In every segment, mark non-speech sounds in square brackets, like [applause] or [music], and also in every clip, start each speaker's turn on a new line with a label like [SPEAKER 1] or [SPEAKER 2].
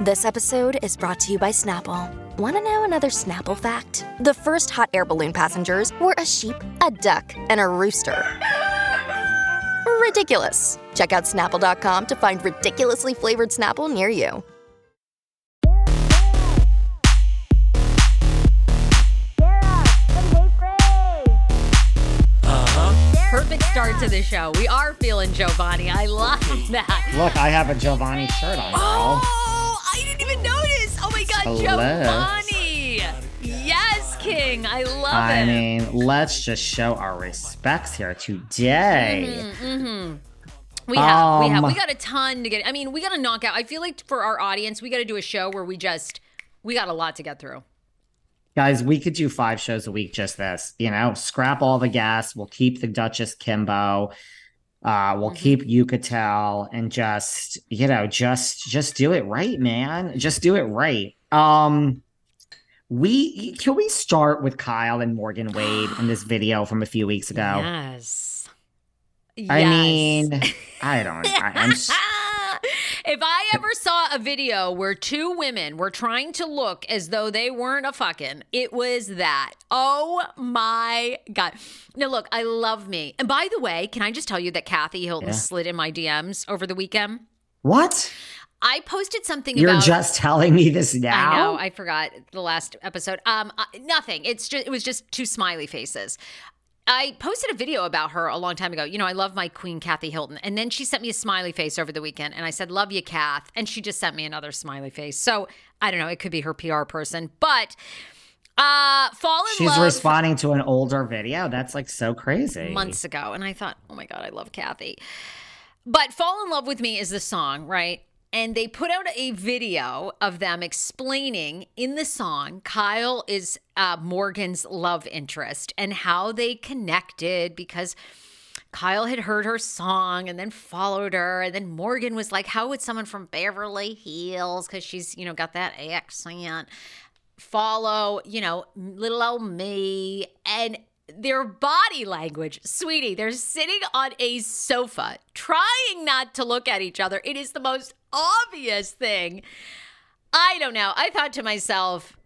[SPEAKER 1] This episode is brought to you by Snapple. Want to know another Snapple fact? The first hot air balloon passengers were a sheep, a duck, and a rooster. Ridiculous. Check out snapple.com to find ridiculously flavored Snapple near you. Uh-huh.
[SPEAKER 2] Perfect start to the show. We are feeling Giovanni. I love that.
[SPEAKER 3] Look, I have a Giovanni shirt on, girl.
[SPEAKER 2] Oh, Giovanni. Yes, King. I love
[SPEAKER 3] I
[SPEAKER 2] it.
[SPEAKER 3] I mean, let's just show our respects here today.
[SPEAKER 2] We have, we have,
[SPEAKER 3] Um,
[SPEAKER 2] we got a ton to get. I mean, we got to knock out. I feel like for our audience, we got to do a show where we just, we got a lot to get through.
[SPEAKER 3] Guys, we could do five shows a week just this. You know, scrap all the gas. We'll keep the Duchess Kimbo. Uh, we'll
[SPEAKER 2] Mm-hmm.
[SPEAKER 3] keep Yucatel and just, you know, just just do it right, man. Just do it right. Um we can we start with Kyle and Morgan Wade in this video from a few weeks ago?
[SPEAKER 2] Yes.
[SPEAKER 3] I
[SPEAKER 2] Yes.
[SPEAKER 3] mean, I don't I, [laughs]
[SPEAKER 2] if I ever saw a video where two women were trying to look as though they weren't a fucking, it was that. Oh my God. Now, look, I love me. And by the way, can I just tell you that Kathy Hilton
[SPEAKER 3] Yeah.
[SPEAKER 2] slid in my DMs over the weekend?
[SPEAKER 3] What?
[SPEAKER 2] I posted something
[SPEAKER 3] You're
[SPEAKER 2] about.
[SPEAKER 3] just [laughs] telling me this now?
[SPEAKER 2] I know. I forgot the last episode. Um, uh, nothing. It's just it was just two smiley faces. I posted a video about her a long time ago. You know, I love my queen Kathy Hilton, and then she sent me a smiley face over the weekend, and I said, "Love you, Kath," and she just sent me another smiley face. So I don't know. It could be her PR person, but uh, fall in love
[SPEAKER 3] She's
[SPEAKER 2] love
[SPEAKER 3] responding to an older video. That's like so crazy.
[SPEAKER 2] months ago, and I thought, "Oh my god, I love Kathy." But "Fall in Love with Me" is the song, right? And they put out a video of them explaining in the song Kyle is uh, Morgan's love interest and how they connected because Kyle had heard her song and then followed her. And then Morgan was like, How would someone from Beverly Hills, because she's, you know, got that accent, follow, you know, little old me? And their body language, sweetie, they're sitting on a sofa trying not to look at each other. It is the most obvious thing. I don't know. I thought to myself,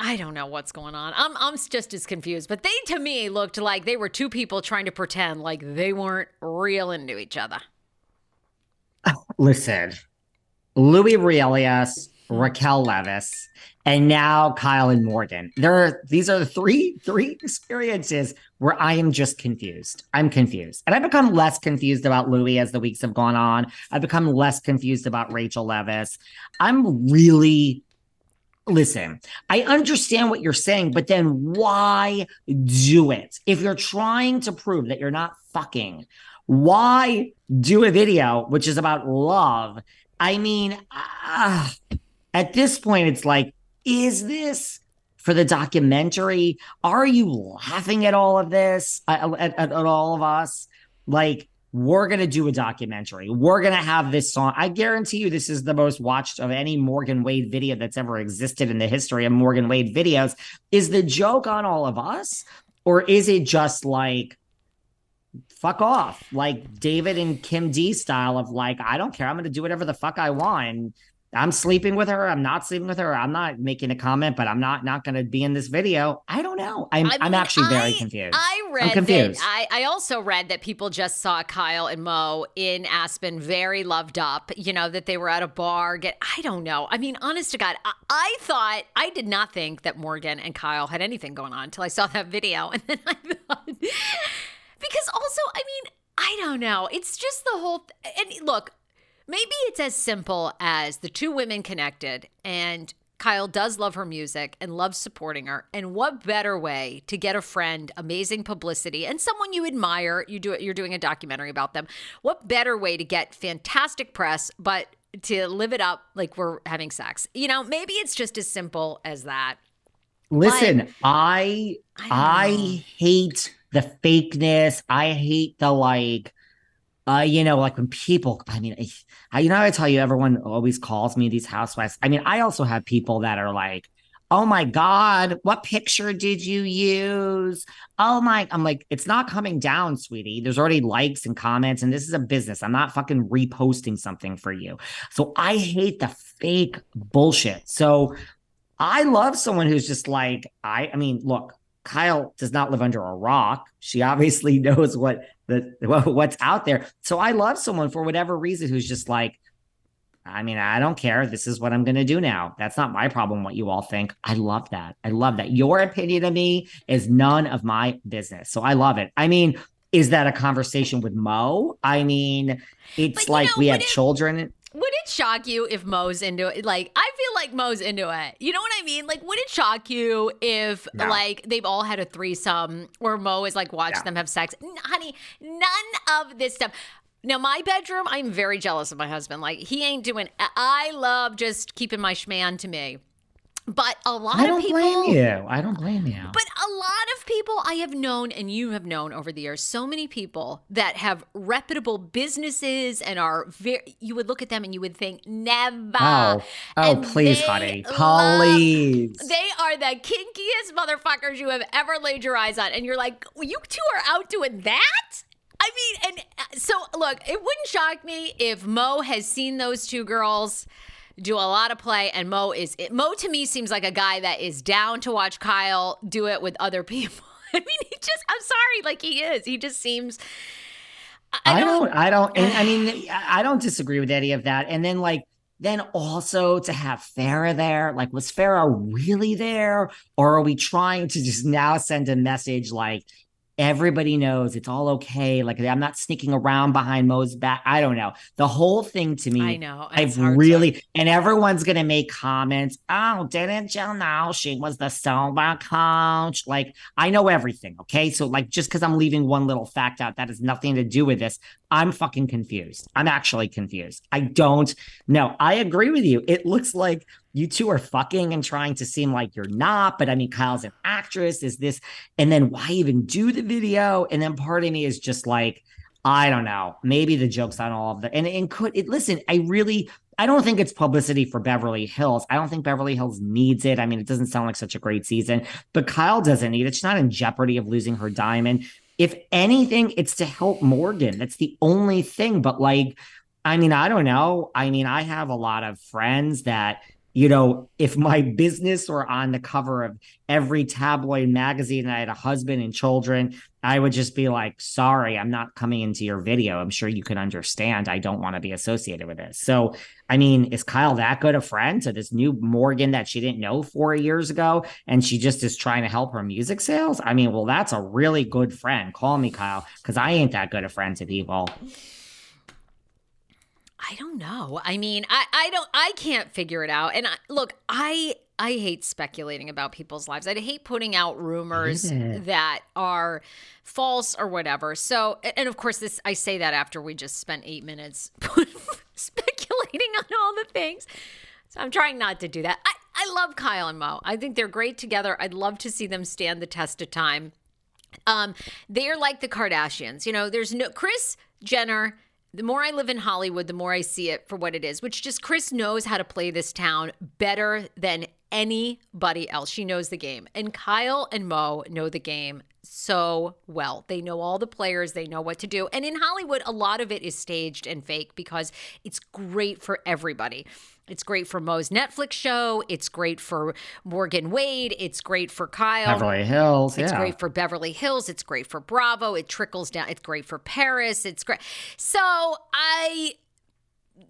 [SPEAKER 2] I don't know what's going on. I'm I'm just as confused. But they to me looked like they were two people trying to pretend like they weren't real into each other. [laughs]
[SPEAKER 3] Listen, Luis Ruelas hmm. Raquel Leviss, and now Kyle and Morgan. There are these are three three experiences where I am just confused. I'm confused. And I've become less confused about Louis as the weeks have gone on. I've become less confused about Rachel Leviss. I'm really listen, I understand what you're saying, but then why do it? If you're trying to prove that you're not fucking, why do a video which is about love? I mean, uh, at this point, it's like, is this for the documentary? Are you laughing at all of this, uh, uh, at, at, at all of us? Like, we're going to do a documentary. We're going to have this song. I guarantee you, this is the most watched of any Morgan Wade video that's ever existed in the history of Morgan Wade videos. Is the joke on all of us? Or is it just like, fuck off, like David and Kim D style of like, I don't care. I'm going to do whatever the fuck I want. And I'm sleeping with her. I'm not sleeping with her. I'm not making a comment, but I'm not not going to be in this video. I don't know. I'm I mean, I'm actually very confused.
[SPEAKER 2] I read
[SPEAKER 3] I'm confused.
[SPEAKER 2] That, I I also read that people just saw Kyle and Mo in Aspen, very loved up. You know that they were at a bar. Get I don't know. I mean, honest to God, I, I thought I did not think that Morgan and Kyle had anything going on until I saw that video, [laughs] and then I thought because also I mean. I don't know. It's just the whole. Th- and look, Maybe it's as simple as the two women connected and Kyle does love her music and loves supporting her. And what better way to get a friend amazing publicity and someone you admire? You do it, you're doing a documentary about them. What better way to get fantastic press, but to live it up like we're having sex? You know, maybe it's just as simple as that.
[SPEAKER 3] Listen, but, I I, I hate the fakeness. I hate the like uh, you know, like when people, I mean, I, you know, I tell you, everyone always calls me these housewives. I mean, I also have people that are like, oh my God, what picture did you use? Oh my, I'm like, it's not coming down, sweetie. There's already likes and comments, and this is a business. I'm not fucking reposting something for you. So I hate the fake bullshit. So I love someone who's just like, I, I mean, look, Kyle does not live under a rock. She obviously [laughs] knows what the [laughs] what's out there. So I love someone for whatever reason who's just like, I mean, I don't care. This is what I'm going to do now. That's not my problem what you all think. I love that. I love that. Your opinion of me is none of my business. So I love it. I mean, is that a conversation with Mo? I mean, it's like know, we have children.
[SPEAKER 2] Would it shock you if Mo's into it? Like, I feel like Mo's into it. You know what I mean? Like, would it shock you if, no. like, they've all had a threesome or Mo is like watch them have sex? N- honey, none of this stuff. Now, my bedroom, I'm very jealous of my husband. Like, he ain't doing, I love just keeping my schman to me. But a lot
[SPEAKER 3] I don't
[SPEAKER 2] of people.
[SPEAKER 3] blame you. I don't blame you.
[SPEAKER 2] But a lot of people I have known, and you have known over the years, so many people that have reputable businesses and are very. You would look at them and you would think, never.
[SPEAKER 3] Oh, oh, and please, honey, please.
[SPEAKER 2] Love, they are the kinkiest motherfuckers you have ever laid your eyes on, and you're like, you two are out doing that. I mean, and uh, so look, it wouldn't shock me if Mo has seen those two girls do a lot of play, and Mo is Mo to me seems like a guy that is down to watch Kyle do it with other people. [laughs] I mean, he just I'm sorry, like he is. He just seems.
[SPEAKER 3] I don't. I don't. I, [sighs] don't I mean, I don't disagree with any of that. And then like. Then also to have Farrah there, like, was Farrah really there? Or are we trying to just now send a message like, everybody knows it's all okay. Like I'm not sneaking around behind Mo's back. I don't know. The whole thing to me,
[SPEAKER 2] I know.
[SPEAKER 3] I've really, to... and everyone's gonna make comments. Oh, didn't you know she was the sober coach? Like I know everything. Okay, so like just because I'm leaving one little fact out, that has nothing to do with this. I'm fucking confused. I'm actually confused. I don't know. I agree with you. It looks like you two are fucking and trying to seem like you're not. But I mean, Kyle's an actress. Is this? And then why even do the video? And then part of me is just like, I don't know. Maybe the joke's on all of that. And, and could it listen, I really I don't think it's publicity for Beverly Hills. I don't think Beverly Hills needs it. I mean, it doesn't sound like such a great season, but Kyle doesn't need it. She's not in jeopardy of losing her diamond. If anything, it's to help Morgan. That's the only thing. But like, I mean, I don't know. I mean, I have a lot of friends that you know, if my business were on the cover of every tabloid magazine and I had a husband and children, I would just be like, sorry, I'm not coming into your video. I'm sure you can understand. I don't want to be associated with this. So, I mean, is Kyle that good a friend to this new Morgan that she didn't know four years ago? And she just is trying to help her music sales? I mean, well, that's a really good friend. Call me, Kyle, because I ain't that good a friend to people.
[SPEAKER 2] I don't know. I mean, I, I don't I can't figure it out. And I, look, I I hate speculating about people's lives. I hate putting out rumors that are false or whatever. So, and of course, this I say that after we just spent eight minutes [laughs] speculating on all the things. So I'm trying not to do that. I, I love Kyle and Mo. I think they're great together. I'd love to see them stand the test of time. Um, they're like the Kardashians. You know, there's no Kris Jenner the more I live in Hollywood, the more I see it for what it is, which just Kris knows how to play this town better than anybody else. She knows the game. And Kyle and Mo know the game so well. They know all the players, they know what to do. And in Hollywood, a lot of it is staged and fake because it's great for everybody. It's great for Mo's Netflix show. It's great for Morgan Wade. It's great for Kyle.
[SPEAKER 3] Beverly Hills.
[SPEAKER 2] It's
[SPEAKER 3] yeah.
[SPEAKER 2] great for Beverly Hills. It's great for Bravo. It trickles down. It's great for Paris. It's great. So I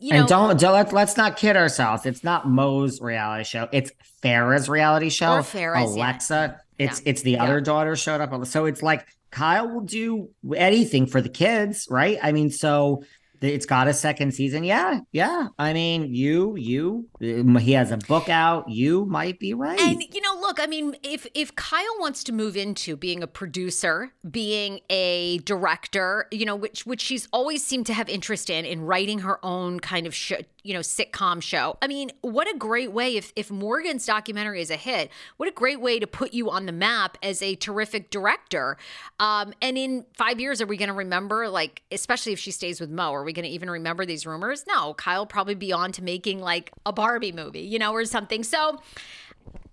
[SPEAKER 2] you know,
[SPEAKER 3] and don't, don't let, let's not kid ourselves. It's not Mo's reality show. It's Farrah's reality show.
[SPEAKER 2] Or Farrah's,
[SPEAKER 3] Alexa.
[SPEAKER 2] Yeah.
[SPEAKER 3] It's
[SPEAKER 2] yeah.
[SPEAKER 3] it's the other daughter showed up. So it's like Kyle will do anything for the kids, right? I mean, so it's got a second season. Yeah, yeah. I mean, you, you, he has a book out. You might be right.
[SPEAKER 2] And you know, look, I mean, if if Kyle wants to move into being a producer, being a director, you know, which which she's always seemed to have interest in, in writing her own kind of show, you know, sitcom show. I mean, what a great way if if Morgan's documentary is a hit. What a great way to put you on the map as a terrific director. Um, and in five years, are we going to remember, like, especially if she stays with Mo, are we going to even remember these rumors? No, Kyle probably be on to making like a Barbie movie, you know, or something. So,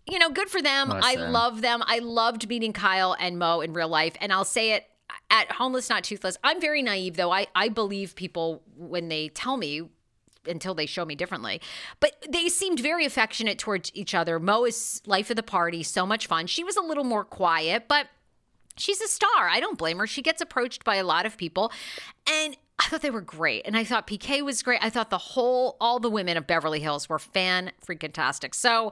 [SPEAKER 2] you know, good for them. I love them. I loved meeting Kyle and Mo in real life. And I'll say it at Homeless Not Toothless. I'm very naive though. I, I believe people when they tell me until they show me differently. But they seemed very affectionate towards each other. Mo is life of the party, so much fun. She was a little more quiet, but she's a star. I don't blame her. She gets approached by a lot of people. And I thought they were great. And I thought PK was great. I thought the whole, all the women of Beverly Hills were fan freaking tastic. So,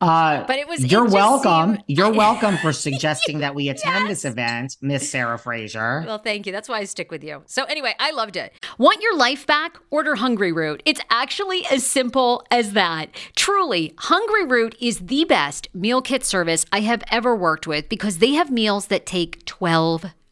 [SPEAKER 3] uh, but it was. You're it welcome. Seemed, you're [laughs] welcome for suggesting that we [laughs] attend yes. this event, Miss Sarah Fraser.
[SPEAKER 2] Well, thank you. That's why I stick with you. So anyway, I loved it. Want your life back? Order Hungry Root. It's actually as simple as that. Truly, Hungry Root is the best meal kit service I have ever worked with because they have meals that take 12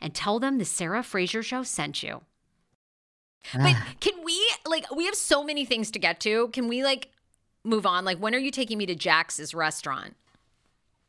[SPEAKER 2] and tell them the Sarah Fraser Show sent you. But can we like we have so many things to get to? Can we like move on? Like when are you taking me to Jax's restaurant?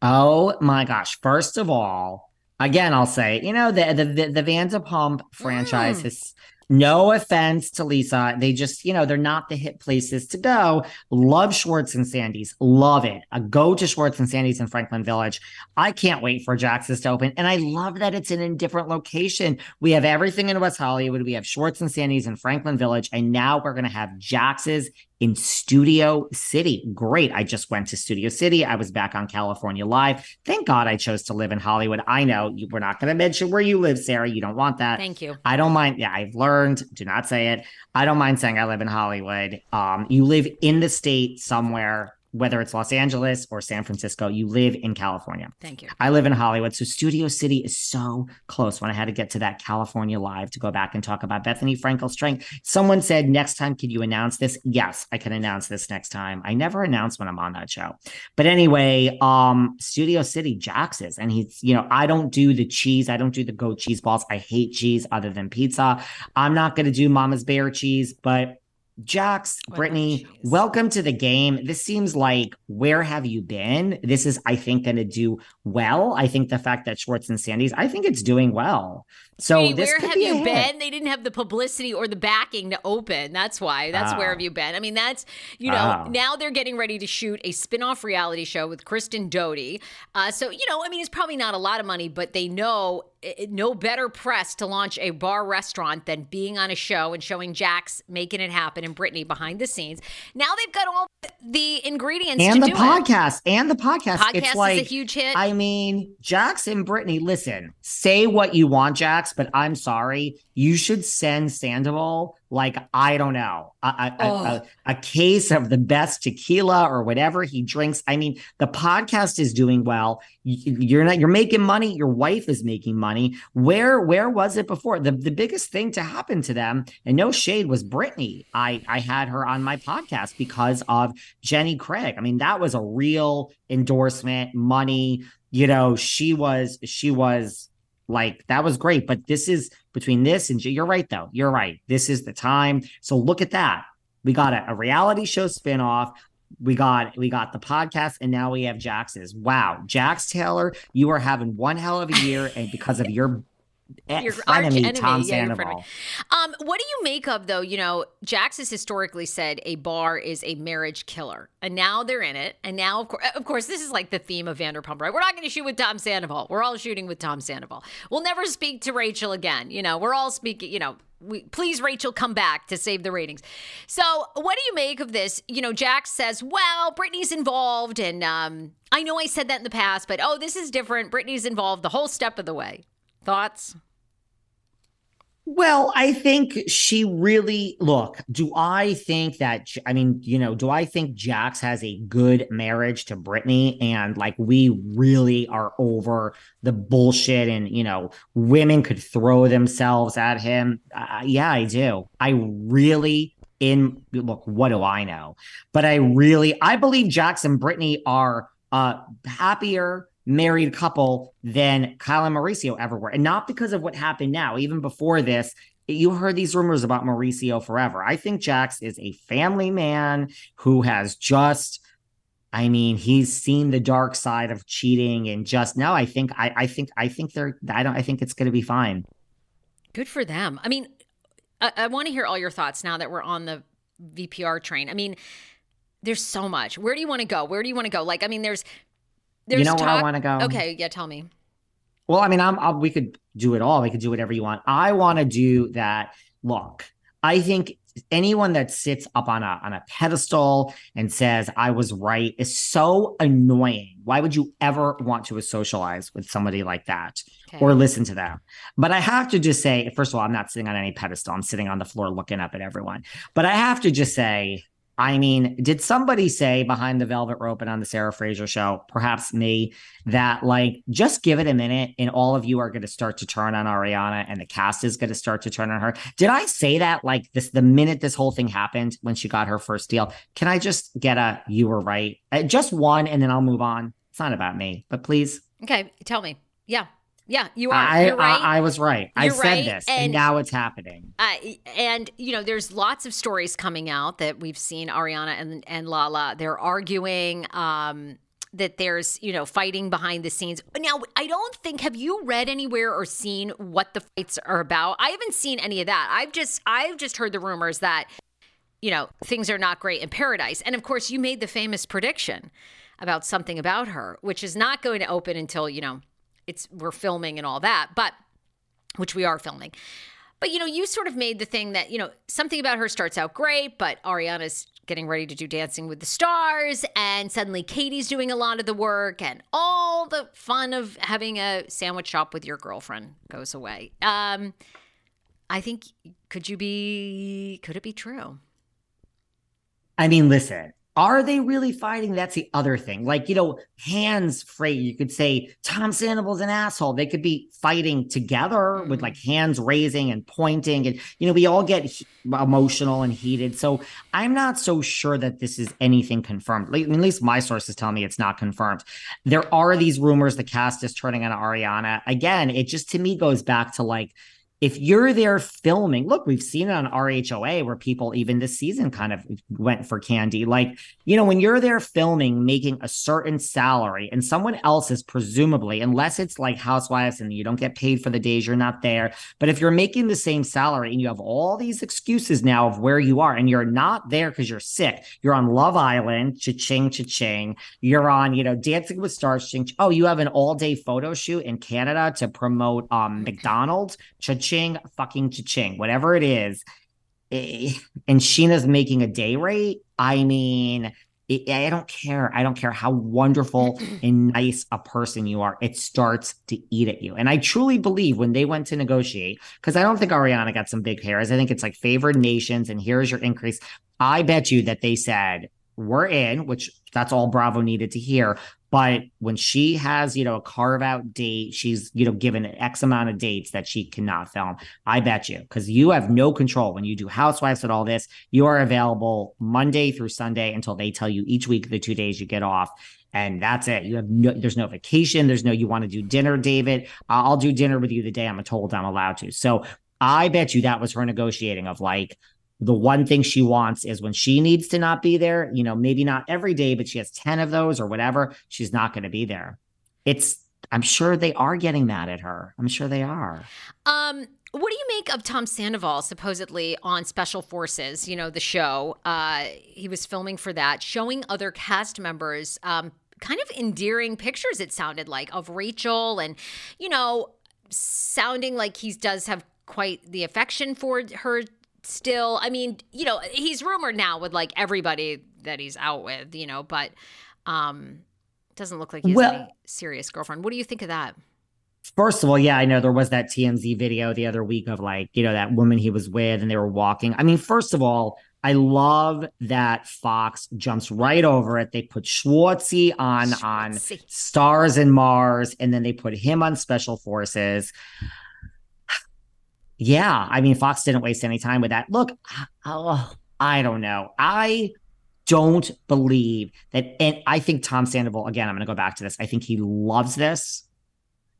[SPEAKER 3] Oh my gosh. First of all, again, I'll say, you know, the the the, the Vanderpump franchise
[SPEAKER 2] Mm.
[SPEAKER 3] is no offense to Lisa. They just, you know, they're not the hit places to go. Love Schwartz and Sandy's. Love it. Uh, go to Schwartz and Sandy's in Franklin Village. I can't wait for Jax's to open. And I love that it's in a different location. We have everything in West Hollywood. We have Schwartz and Sandy's in Franklin Village. And now we're going to have Jax's in Studio City. Great. I just went to Studio City. I was back on California Live. Thank God I chose to live in Hollywood. I know you, we're not going to mention where you live, Sarah. You don't want that.
[SPEAKER 2] Thank you.
[SPEAKER 3] I don't mind. Yeah, I've learned. Do not say it. I don't mind saying I live in Hollywood. Um, you live in the state somewhere, whether it's Los Angeles or San Francisco. You live in California.
[SPEAKER 2] Thank you.
[SPEAKER 3] I live in Hollywood, so Studio City is so close. When I had to get to that California live to go back and talk about Bethenny Frankel's strength, someone said, "Next time, could you announce this?" Yes, I can announce this next time. I never announce when I'm on that show, but anyway, um, Studio City, Jax's, and he's, you know, I don't do the cheese. I don't do the goat cheese balls. I hate cheese other than pizza. I'm not going to do Mama's Bear cheese, but Jax,
[SPEAKER 2] Oh,
[SPEAKER 3] Brittany,
[SPEAKER 2] cheese.
[SPEAKER 3] welcome to the game. This seems like where have you been? This is, I think, going to do well. I think the fact that Schwartz and Sandy's, I think it's doing well. So
[SPEAKER 2] Sweetie,
[SPEAKER 3] this
[SPEAKER 2] where
[SPEAKER 3] could
[SPEAKER 2] have
[SPEAKER 3] be
[SPEAKER 2] you
[SPEAKER 3] hit.
[SPEAKER 2] been? They didn't have the publicity or the backing to open. That's why. That's where
[SPEAKER 3] Ah.
[SPEAKER 2] have you been? I mean, that's you know.
[SPEAKER 3] Ah.
[SPEAKER 2] Now they're getting ready to shoot a spin-off reality show with Kristen Doute. Uh, so you know, I mean, it's probably not a lot of money, but they know no better press to launch a bar restaurant than being on a show and showing Jax making it happen and Brittany behind the scenes. Now they've got all the ingredients
[SPEAKER 3] And
[SPEAKER 2] to
[SPEAKER 3] the
[SPEAKER 2] do
[SPEAKER 3] podcast, and the podcast.
[SPEAKER 2] it. Podcast
[SPEAKER 3] it's like,
[SPEAKER 2] is a huge hit.
[SPEAKER 3] I mean, Jax and Brittany, listen, say what you want, Jax, but I'm sorry. You should send Sandoval, like, I don't know, a, a, a-
[SPEAKER 2] Oh.
[SPEAKER 3] a, a case of the best tequila or whatever he drinks. I mean, the podcast is doing well. You- You're not, you're making money. Your wife is making money. Where, where was it before? The, the biggest thing to happen to them, and no shade, was Brittany. I, I had her on my podcast because of Jenny Craig. I mean, that was a real endorsement, money. You know, she was, she was like, that was great. But this is between this and you're right, though. You're right. This is the time. So look at that. We got a, a reality show spinoff. We got we got the podcast, and now we have Jax's. Wow, Jax Taylor, you are having one hell of a year, and because of your,
[SPEAKER 2] Your arch enemy,
[SPEAKER 3] Tom
[SPEAKER 2] yeah.
[SPEAKER 3] Sandoval.
[SPEAKER 2] Um, what do you make of though? You know, Jax has historically said a bar is a marriage killer, and now they're in it. And now, of course, of course, this is like the theme of Vanderpump, right? We're not going to shoot with Tom Sandoval. We're all shooting with Tom Sandoval. We'll never speak to Rachel again. You know, we're all speaking. You know. We, please, Rachel, come back to save the ratings. So, what do you make of this? You know, Jax says, "Well, Brittany's involved, and um, I know I said that in the past, but oh, this is different. Brittany's involved the whole step of the way." Thoughts?
[SPEAKER 3] Well, I think she really look. Do I think that? I mean, you know, do I think Jax has a good marriage to Brittany, and like we really are over the bullshit, and you know, women could throw themselves at him? Uh, yeah, I do. I really in look. What do I know? But I really, I believe Jax and Brittany are uh happier married couple than Kyle and Mauricio ever were. And not because of what happened now, even before this, you heard these rumors about Mauricio forever. I think Jax is a family man who has just I mean, he's seen the dark side of cheating and just now I think I I think I think they're I don't I think it's gonna be fine.
[SPEAKER 2] Good for them. I mean, I, I want to hear all your thoughts now that we're on the VPR train. I mean, there's so much. Where do you want to go? Where do you want to go? Like, I mean, there's there's
[SPEAKER 3] you know where I want to go?
[SPEAKER 2] Okay, yeah, tell me.
[SPEAKER 3] Well, I mean, I'm, i we could do it all. We could do whatever you want. I want to do that. Look, I think anyone that sits up on a on a pedestal and says I was right is so annoying. Why would you ever want to socialize with somebody like that okay. or listen to them? But I have to just say, first of all, I'm not sitting on any pedestal. I'm sitting on the floor looking up at everyone. But I have to just say, I mean, did somebody say behind the velvet rope and on the Sarah Fraser show, perhaps me, that like just give it a minute and all of you are going to start to turn on Ariana and the cast is going to start to turn on her? Did I say that like this the minute this whole thing happened when she got her first deal? Can I just get a you were right? Uh, just one and then I'll move on. It's not about me, but please.
[SPEAKER 2] Okay, tell me. Yeah. Yeah, you are.
[SPEAKER 3] I,
[SPEAKER 2] right.
[SPEAKER 3] I, I was right. You're I said right. this, and, and, now it's happening.
[SPEAKER 2] Uh, and you know, there's lots of stories coming out that we've seen Ariana and and Lala. They're arguing. Um, that there's you know fighting behind the scenes now i don't think have you read anywhere or seen what the fights are about i haven't seen any of that i've just i've just heard the rumors that you know things are not great in paradise and of course you made the famous prediction about something about her which is not going to open until you know it's we're filming and all that, but which we are filming. But you know, you sort of made the thing that, you know, something about her starts out great, but Ariana's getting ready to do Dancing with the Stars, and suddenly Katie's doing a lot of the work, and all the fun of having a sandwich shop with your girlfriend goes away. Um, I think could you be could it be true?
[SPEAKER 3] I mean, listen, are they really fighting? That's the other thing. Like, you know, hands free. You could say Tom Sandoval's an asshole. They could be fighting together with mm. like hands raising and pointing. And, you know, we all get emotional and heated. So I'm not so sure that this is anything confirmed. Mean, at least my sources tell me it's not confirmed. There are these rumors the cast is turning on Ariana. Again, it just to me goes back to like, if you're there filming, look, we've seen it on RHOA where people even this season kind of went for Kandi. Like, you know, when you're there filming, making a certain salary, and someone else is presumably, unless it's like Housewives and you don't get paid for the days you're not there, but if you're making the same salary and you have all these excuses now of where you are and you're not there because you're sick, you're on Love Island, cha-ching, cha-ching, you're on, you know, Dancing with Stars, ching, oh, you have an all-day photo shoot in Canada to promote um McDonald's, cha ching, fucking ching, whatever it is. Eh, and Scheana's making a day rate. I mean, I don't care. I don't care how wonderful [clears throat] and nice a person you are. It starts to eat at you. And I truly believe when they went to negotiate, because I don't think Ariana got some big hairs. I think it's like favored nations and here's your increase. I bet you that they said, we're in, which that's all Bravo needed to hear. But when she has, you know, a carve out date, she's, you know, given X amount of dates that she cannot film. I bet you, because you have no control when you do housewives and all this, you are available Monday through Sunday until they tell you each week the two days you get off. And that's it. You have no, there's no vacation. There's no, you want to do dinner, David. I'll do dinner with you the day I'm told I'm allowed to. So I bet you that was her negotiating of like, the one thing she wants is when she needs to not be there, you know, maybe not every day, but she has 10 of those or whatever, she's not going to be there. It's, I'm sure they are getting mad at her. I'm sure they are.
[SPEAKER 2] Um, what do you make of Tom Sandoval supposedly on Special Forces, you know, the show? Uh, he was filming for that, showing other cast members um, kind of endearing pictures, it sounded like, of Rachel and, you know, sounding like he does have quite the affection for her still, I mean, you know, he's rumored now with like everybody that he's out with, you know, but um doesn't look like he's well, any serious girlfriend. What do you think of that?
[SPEAKER 3] First of all, yeah, I know there was that TMZ video the other week of like, you know, that woman he was with and they were walking. I mean, first of all, I love that Fox jumps right over it. They put Schwartzy on Schwartzy. on Stars on Mars, and then they put him on Special Forces yeah, I mean, Fox didn't waste any time with that. Look, oh, I don't know. I don't believe that. And I think Tom Sandoval, again, I'm going to go back to this. I think he loves this.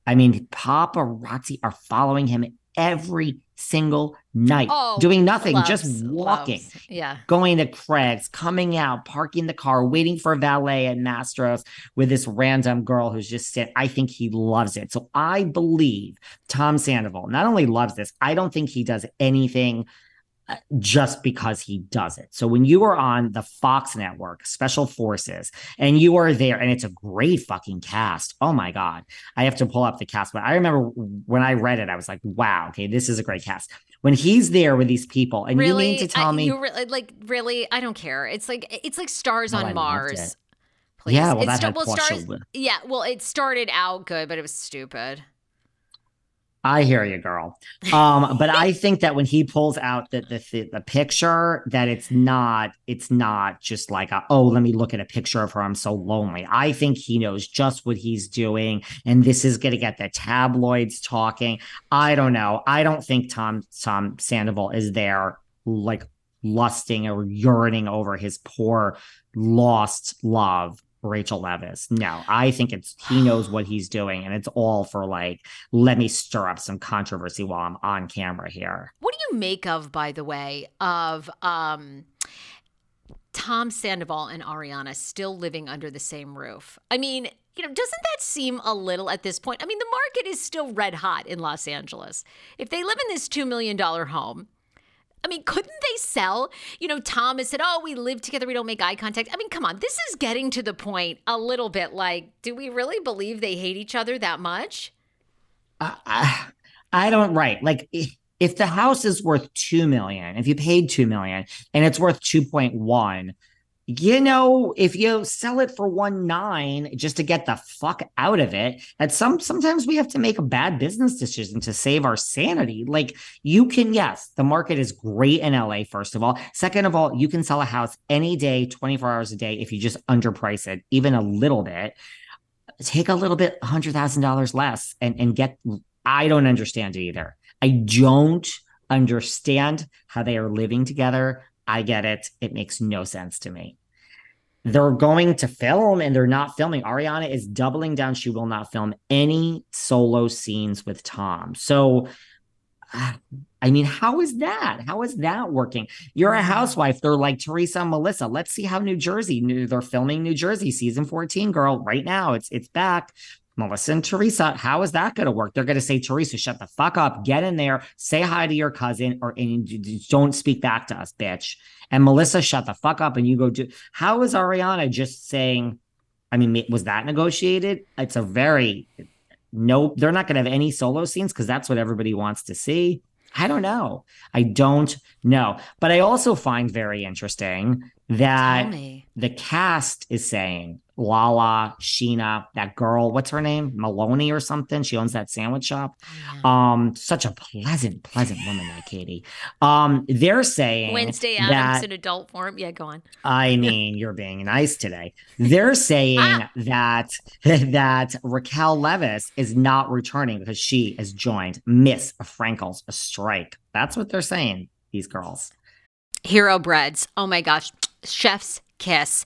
[SPEAKER 3] I mean, paparazzi are following him every single night, oh, doing nothing, loves, just walking, loves.
[SPEAKER 2] yeah,
[SPEAKER 3] going to Craig's, coming out, parking the car, waiting for a valet at Mastro's with this random girl who's just sit. I think he loves it. So I believe Tom Sandoval not only loves this, I don't think he does anything just because he does it. So when you are on the Fox network, Special Forces, and you are there, and it's a great fucking cast. Oh my God. I have to pull up the cast, but I remember when I read it, I was like, wow, okay, this is a great cast. when he's there with these people, and
[SPEAKER 2] really?
[SPEAKER 3] you mean to tell
[SPEAKER 2] I,
[SPEAKER 3] me,
[SPEAKER 2] you re- like really? I don't care. It's like it's like stars
[SPEAKER 3] Oh,
[SPEAKER 2] on
[SPEAKER 3] loved
[SPEAKER 2] Mars. Please.
[SPEAKER 3] Yeah, well,
[SPEAKER 2] It's
[SPEAKER 3] that had Porsha
[SPEAKER 2] stars. Yeah, well, it started out good, but it was stupid.
[SPEAKER 3] I hear you, girl. Um, but I think that when he pulls out the, the the picture, that it's not it's not just like a, oh, let me look at a picture of her. I'm so lonely. I think he knows just what he's doing, and this is going to get the tabloids talking. I don't know. I don't think Tom Tom Sandoval is there like lusting or yearning over his poor lost love. Rachel Leviss. No, I think it's he knows what he's doing, and it's all for like, let me stir up some controversy while I'm on camera here.
[SPEAKER 2] What do you make of, by the way, of um, Tom Sandoval and Ariana still living under the same roof? I mean, you know, doesn't that seem a little at this point? I mean, the market is still red hot in Los Angeles. If they live in this $2 million home, I mean, couldn't they sell? You know, Tom has said, oh, we live together, we don't make eye contact. I mean, come on, this is getting to the point a little bit like, do we really believe they hate each other that much?
[SPEAKER 3] I, I, I don't right like if, the house is worth two million, if you paid two million and it's worth two point one, you know, if you sell it for one nine just to get the fuck out of it, at some sometimes we have to make a bad business decision to save our sanity. Like you can, yes, the market is great in LA, first of all. Second of all, you can sell a house any day, 24 hours a day, if you just underprice it, even a little bit. Take a little bit, hundred thousand dollars less, and and get. I don't understand it either. I don't understand how they are living together. I get it. It makes no sense to me. They're going to film and they're not filming. Ariana is doubling down. She will not film any solo scenes with Tom. So, uh, I mean, how is that? How is that working? You're a housewife. They're like Teresa and Melissa. Let's see how New Jersey. New, They're filming New Jersey season 14, girl. Right now, it's it's back. Melissa and Teresa, how is that going to work? They're going to say, Teresa, shut the fuck up, get in there, say hi to your cousin, or and don't speak back to us, bitch. And Melissa, shut the fuck up, and you go do. How is Ariana just saying? I mean, was that negotiated? It's a very no. They're not going to have any solo scenes because that's what everybody wants to see. I don't know. I don't know. But I also find very interesting that the cast is saying Lala, Scheana, that girl, what's her name? Maloney or something. She owns that sandwich shop. Um, such a pleasant, pleasant woman, that Katie. Um, they're saying
[SPEAKER 2] Wednesday
[SPEAKER 3] that,
[SPEAKER 2] Addams in adult form. Yeah, go on.
[SPEAKER 3] I [laughs] mean, you're being nice today. They're saying that [laughs] that Raquel Leviss is not returning because she has joined Miss Frankel's strike. That's what they're saying. These girls.
[SPEAKER 2] Hero breads. Oh my gosh, chef's kiss.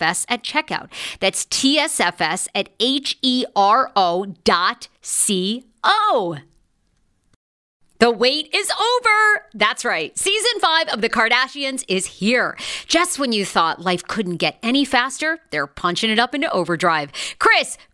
[SPEAKER 2] at checkout. That's TSFS at H E R O dot C O. The wait is over. That's right. Season five of The Kardashians is here. Just when you thought life couldn't get any faster, they're punching it up into overdrive. Kris,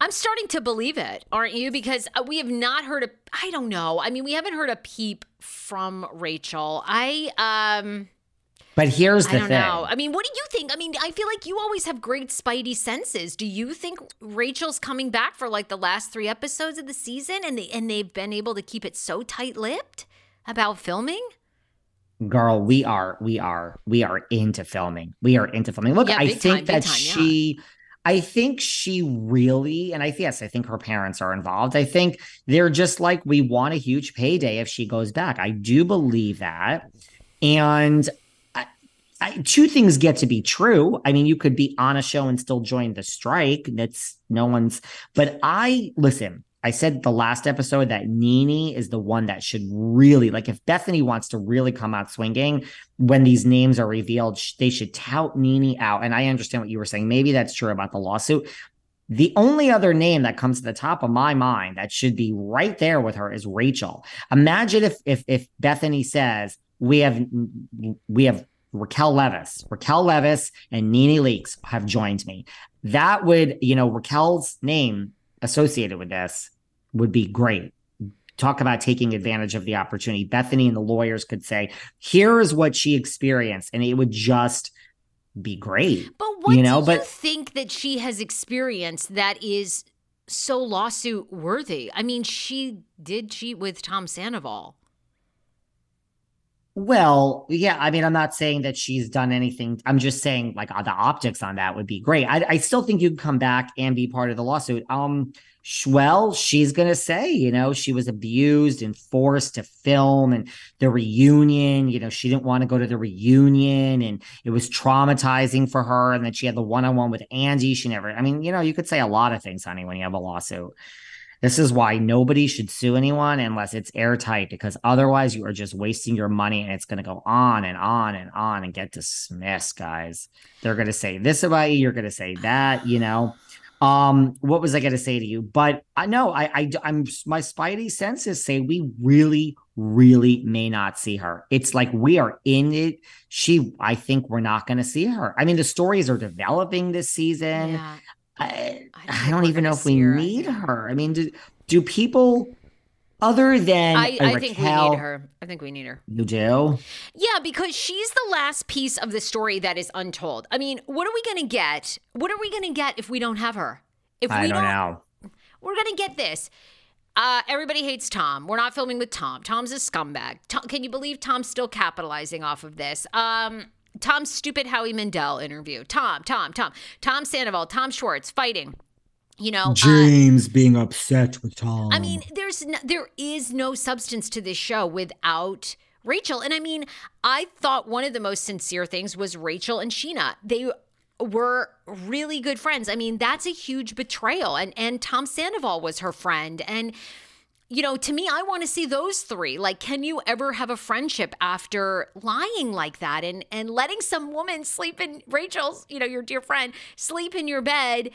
[SPEAKER 2] I'm starting to believe it, aren't you? Because uh, we have not heard a I don't know. I mean, we haven't heard a peep from Rachel. I um
[SPEAKER 3] But here's the
[SPEAKER 2] I don't
[SPEAKER 3] thing.
[SPEAKER 2] know. I mean, what do you think? I mean, I feel like you always have great spidey senses. Do you think Rachel's coming back for like the last 3 episodes of the season and they and they've been able to keep it so tight-lipped about filming?
[SPEAKER 3] Girl, we are we are we are into filming. We are into filming. Look,
[SPEAKER 2] Yeah,
[SPEAKER 3] I think
[SPEAKER 2] time,
[SPEAKER 3] that
[SPEAKER 2] time, yeah.
[SPEAKER 3] I think she really, and I yes, I think her parents are involved. I think they're just like, we want a huge payday if she goes back. I do believe that. And I, I, two things get to be true. I mean, you could be on a show and still join the strike. That's no one's, but I listen. I said the last episode that NeNe is the one that should really like if Bethenny wants to really come out swinging when these names are revealed, they should tout NeNe out. And I understand what you were saying. Maybe that's true about the lawsuit. The only other name that comes to the top of my mind that should be right there with her is Rachel. Imagine if if if Bethenny says we have we have Raquel Leviss, Raquel Leviss and NeNe Leakes have joined me. That would, you know, Raquel's name associated with this would be great. Talk about taking advantage of the opportunity. Bethenny and the lawyers could say, here is what she experienced, and it would just be great.
[SPEAKER 2] But what
[SPEAKER 3] You know,
[SPEAKER 2] do you
[SPEAKER 3] but-
[SPEAKER 2] think that she has experienced that is so lawsuit worthy? I mean, she did cheat with Tom Sandoval.
[SPEAKER 3] Well, yeah, I mean, I'm not saying that she's done anything. I'm just saying, like, uh, the optics on that would be great. I, I still think you can come back and be part of the lawsuit. Um, well, she's gonna say, you know, she was abused and forced to film, and the reunion. You know, she didn't want to go to the reunion, and it was traumatizing for her. And then she had the one-on-one with Andy. She never. I mean, you know, you could say a lot of things, honey, when you have a lawsuit. This is why nobody should sue anyone unless it's airtight, because otherwise you are just wasting your money and it's going to go on and on and on and get dismissed, guys. They're going to say this about you, you're going to say that, you know. Um, what was I going to say to you? But I know I, I, I'm my spidey senses say we really, really may not see her. It's like we are in it. She, I think we're not going to see her. I mean, the stories are developing this season.
[SPEAKER 2] yeah.
[SPEAKER 3] I,
[SPEAKER 2] I
[SPEAKER 3] I don't even know if we. Need her. I mean, do, do people other than
[SPEAKER 2] I think we need her. I think we need her.
[SPEAKER 3] You do?
[SPEAKER 2] Yeah, because she's the last piece of the story that is untold. I mean, what are we going to get? What are we going to get if we don't have her? If
[SPEAKER 3] I
[SPEAKER 2] we
[SPEAKER 3] don't know.
[SPEAKER 2] we're going to get this. Uh, everybody hates Tom. We're not filming with Tom. Tom's a scumbag. Tom, can you believe Tom's still capitalizing off of this? Um, Tom's stupid Howie Mandel interview. Tom, Tom, Tom, Tom Sandoval, Tom Schwartz fighting. You know, uh,
[SPEAKER 4] James being upset with Tom.
[SPEAKER 2] I mean, there's no, there is no substance to this show without Rachel. And I mean, I thought one of the most sincere things was Rachel and Scheana. They were really good friends. I mean, that's a huge betrayal. And and Tom Sandoval was her friend. And you know, to me, I want to see those three. Like, can you ever have a friendship after lying like that and and letting some woman sleep in Rachel's, you know, your dear friend, sleep in your bed?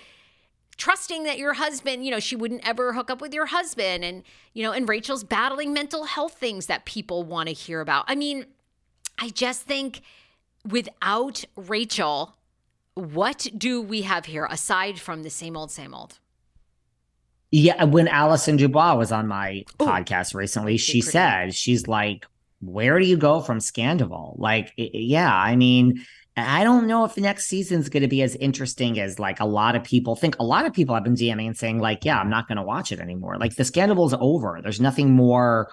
[SPEAKER 2] trusting that your husband, you know, she wouldn't ever hook up with your husband and, you know, and Rachel's battling mental health things that people want to hear about. I mean, I just think without Rachel, what do we have here aside from the same old, same old?
[SPEAKER 3] Yeah, when Allison Dubois was on my
[SPEAKER 2] Ooh.
[SPEAKER 3] podcast recently, she said, she's like, where do you go from Scandival? Like, yeah, I mean, I don't know if the next season's going to be as interesting as like a lot of people think. A lot of people have been DMing and saying like, "Yeah, I'm not going to watch it anymore." Like the scandal's over. There's nothing more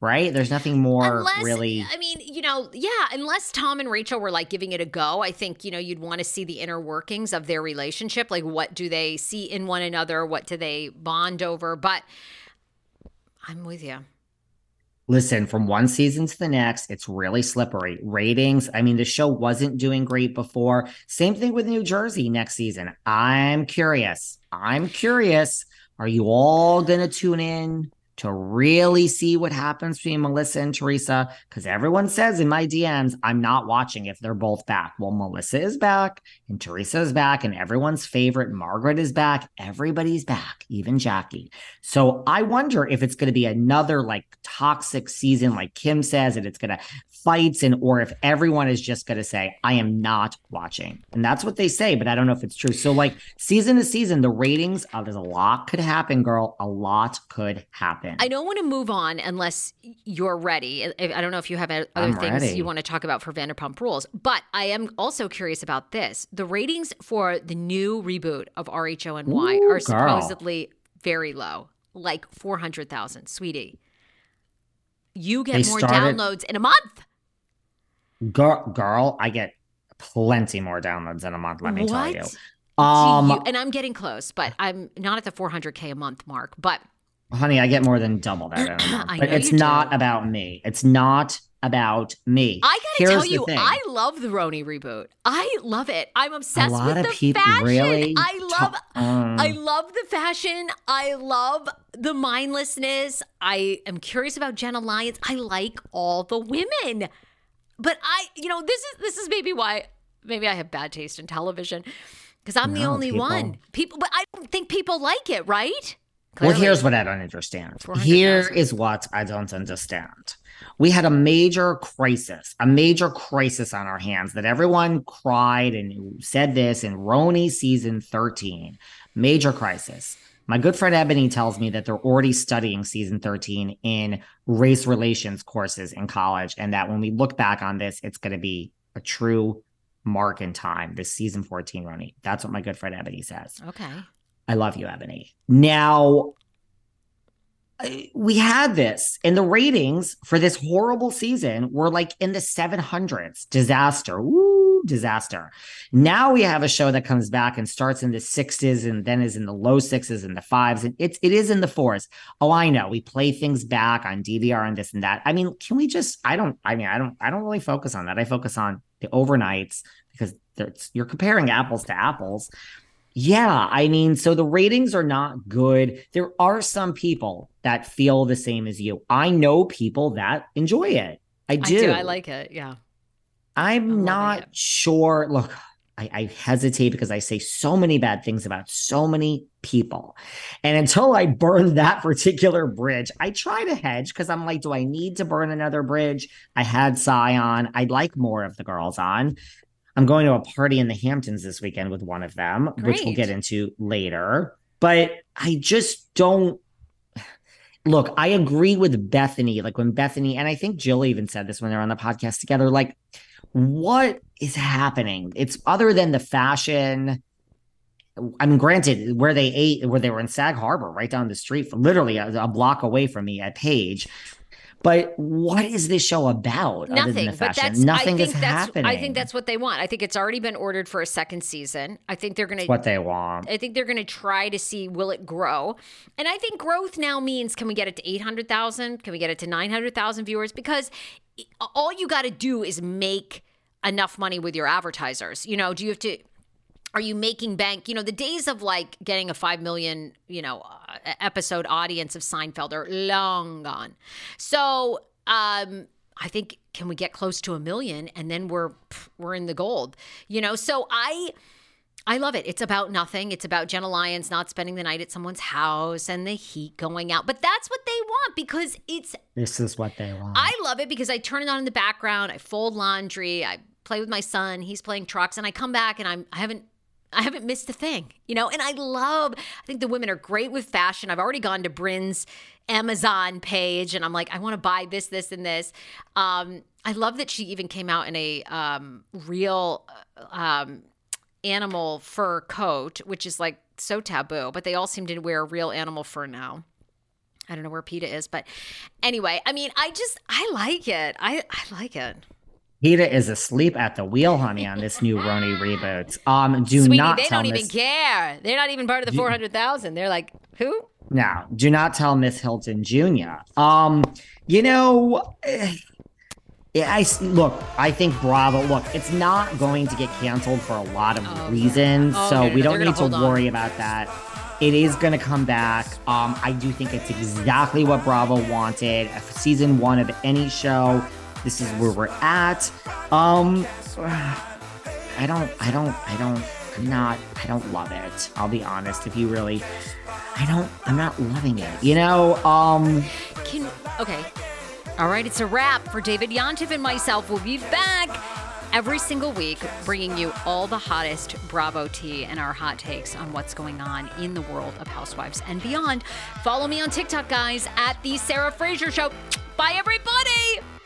[SPEAKER 3] right? There's nothing more
[SPEAKER 2] unless,
[SPEAKER 3] really.
[SPEAKER 2] I mean, you know, yeah, unless Tom and Rachel were like giving it a go, I think, you know, you'd want to see the inner workings of their relationship. Like, what do they see in one another? What do they bond over? But I'm with you.
[SPEAKER 3] Listen, from one season to the next, it's really slippery. Ratings, I mean, the show wasn't doing great before. Same thing with New Jersey next season. I'm curious. I'm curious. Are you all going to tune in to really see what happens between Melissa and Teresa because everyone says in my DMs, I'm not watching if they're both back. Well, Melissa is back and Teresa is back, and everyone's favorite, Margaret, is back. Everybody's back, even Jackie. So I wonder if it's going to be another like toxic season, like Kim says, and it's going to fights and or if everyone is just going to say i am not watching. And that's what they say but i don't know if it's true. So like season to season the ratings uh, there's a lot could happen girl. A lot could happen.
[SPEAKER 2] I don't want to move on unless you're ready. I don't know if you have other
[SPEAKER 3] I'm
[SPEAKER 2] things
[SPEAKER 3] ready.
[SPEAKER 2] you want to talk about for vanderpump rules but i am also curious about this. The ratings for the new reboot of RHONY
[SPEAKER 3] Ooh,
[SPEAKER 2] are
[SPEAKER 3] girl.
[SPEAKER 2] supposedly very low like 400000 sweetie you get
[SPEAKER 3] They
[SPEAKER 2] more
[SPEAKER 3] started-
[SPEAKER 2] downloads in a month
[SPEAKER 3] girl, girl i get plenty more downloads in a month let me tell you
[SPEAKER 2] What?
[SPEAKER 3] um
[SPEAKER 2] you- and I'm getting close, but I'm not at the 400k a month mark. But
[SPEAKER 3] honey i get more than double that in a [clears throat] month
[SPEAKER 2] I
[SPEAKER 3] but it's not
[SPEAKER 2] do.
[SPEAKER 3] about me it's not about me
[SPEAKER 2] I gotta
[SPEAKER 3] Here's
[SPEAKER 2] tell you,
[SPEAKER 3] thing.
[SPEAKER 2] I love the RHONY reboot. I love it. I'm obsessed with the fashion.
[SPEAKER 3] really
[SPEAKER 2] I love.
[SPEAKER 3] um,
[SPEAKER 2] I love the fashion. I love the mindlessness. I am curious about Jenna Lyons. I like all the women. But I, you know, this is this is maybe why maybe I have bad taste in television because I'm the only
[SPEAKER 3] people-
[SPEAKER 2] one. People, but I don't think people like it, right?
[SPEAKER 3] Well, here's what I don't understand.
[SPEAKER 2] 400,000.
[SPEAKER 3] Here is what I don't understand. We had a major crisis, a major crisis on our hands that everyone cried and said this in RHONY season 13. Major crisis. My good friend Ebony tells me that they're already studying season 13 in race relations courses in college, and that when we look back on this, it's going to be a true mark in time, this season 14 RHONY. That's what my good friend Ebony says.
[SPEAKER 2] Okay.
[SPEAKER 3] I love you, Ebony. Now, we had this, and the ratings for this horrible season were like in the 700s. Disaster. Woo, disaster. Now we have a show that comes back and starts in the sixes and then is in the low sixes and the fives, and it's it is in the fours. Oh, I know. We play things back on DVR and this and that. I mean, can we just? I don't. I mean, I don't. I don't really focus on that. I focus on the overnights because you're comparing apples to apples. Yeah, I mean, so the ratings are not good. There are some people that feel the same as you. I know people that enjoy it. I
[SPEAKER 2] I
[SPEAKER 3] do.
[SPEAKER 2] do. I like it. Yeah.
[SPEAKER 3] I'm
[SPEAKER 2] loving
[SPEAKER 3] not sure. Look, I, I hesitate because I say so many bad things about so many people. And until I burn [laughs] that particular bridge, I try to hedge because I'm like, do I need to burn another bridge? I had Scion. I'd like more of the girls on. I'm going to a party in the Hamptons this weekend with one of them, which we'll get into later. But I just don't look. I agree with Bethenny. Like when Bethenny, and I think Jill even said this when they're on the podcast together, like, what is happening? It's other than the fashion. I mean, granted, where they ate, where they were in Sag Harbor, right down the street, literally a, a block away from me at Page. But what is this show about? other than
[SPEAKER 2] Nothing,
[SPEAKER 3] the
[SPEAKER 2] but
[SPEAKER 3] fashion?
[SPEAKER 2] that's
[SPEAKER 3] nothing
[SPEAKER 2] I think
[SPEAKER 3] is
[SPEAKER 2] that's
[SPEAKER 3] happening.
[SPEAKER 2] I think that's what they want. I think it's already been ordered for a second season. I think they're gonna.
[SPEAKER 3] what they want.
[SPEAKER 2] I think they're going to try to see will it grow, and I think growth now means can we get it to eight hundred thousand? Can we get it to nine hundred thousand viewers? Because all you got to do is make enough money with your advertisers. You know, do you have to? Are you making bank? You know, the days of like getting a five million, you know, uh, episode audience of Seinfeld are long gone. So, um, I think can we get close to a million, and then we're we're in the gold. You know, so I. I love it. It's about nothing. It's about Jenna Lyons not spending the night at someone's house and the heat going out. But that's what they want because it's
[SPEAKER 3] This is what they want.
[SPEAKER 2] I love it because I turn it on in the background. I fold laundry. I play with my son. He's playing trucks, and I come back and I'm I haven't I haven't missed a thing, you know, and I love, I think the women are great with fashion. I've already gone to Brynn's Amazon page and I'm like, I want to buy this, this, and this. Um, I love that she even came out in a um, real um, animal fur coat, which is like so taboo, but they all seem to wear real animal fur now. I don't know where PETA is, but anyway, I mean, I just, I like it. I, I like it.
[SPEAKER 3] PETA is asleep at the wheel, honey, on this new RHONY reboot. Um, do
[SPEAKER 2] Sweetie,
[SPEAKER 3] not
[SPEAKER 2] they
[SPEAKER 3] tell
[SPEAKER 2] don't
[SPEAKER 3] Miss,
[SPEAKER 2] even care. They're not even part of the 400,000. They're like, who?
[SPEAKER 3] No, do not tell Miss Hilton Jr. Um, you know, eh, yeah, I look. I think Bravo. Look, it's not going to get canceled for a lot of
[SPEAKER 2] Oh,
[SPEAKER 3] reasons,
[SPEAKER 2] Oh,
[SPEAKER 3] so
[SPEAKER 2] no, no,
[SPEAKER 3] we don't need to
[SPEAKER 2] gonna on.
[SPEAKER 3] worry about that. It is going to come back. Um, I do think it's exactly what Bravo wanted. A season one of any show. This is where we're at. Um, I don't. I don't. I don't. I'm not. I don't love it. I'll be honest. If you really, I don't. I'm not loving it. You know. Um.
[SPEAKER 2] Can okay. All right, it's a wrap for David Yontef and myself. We'll be back every single week, bringing you all the hottest Bravo tea and our hot takes on what's going on in the world of Housewives and beyond. Follow me on TikTok, guys, at the Sarah Fraser Show. Bye, everybody.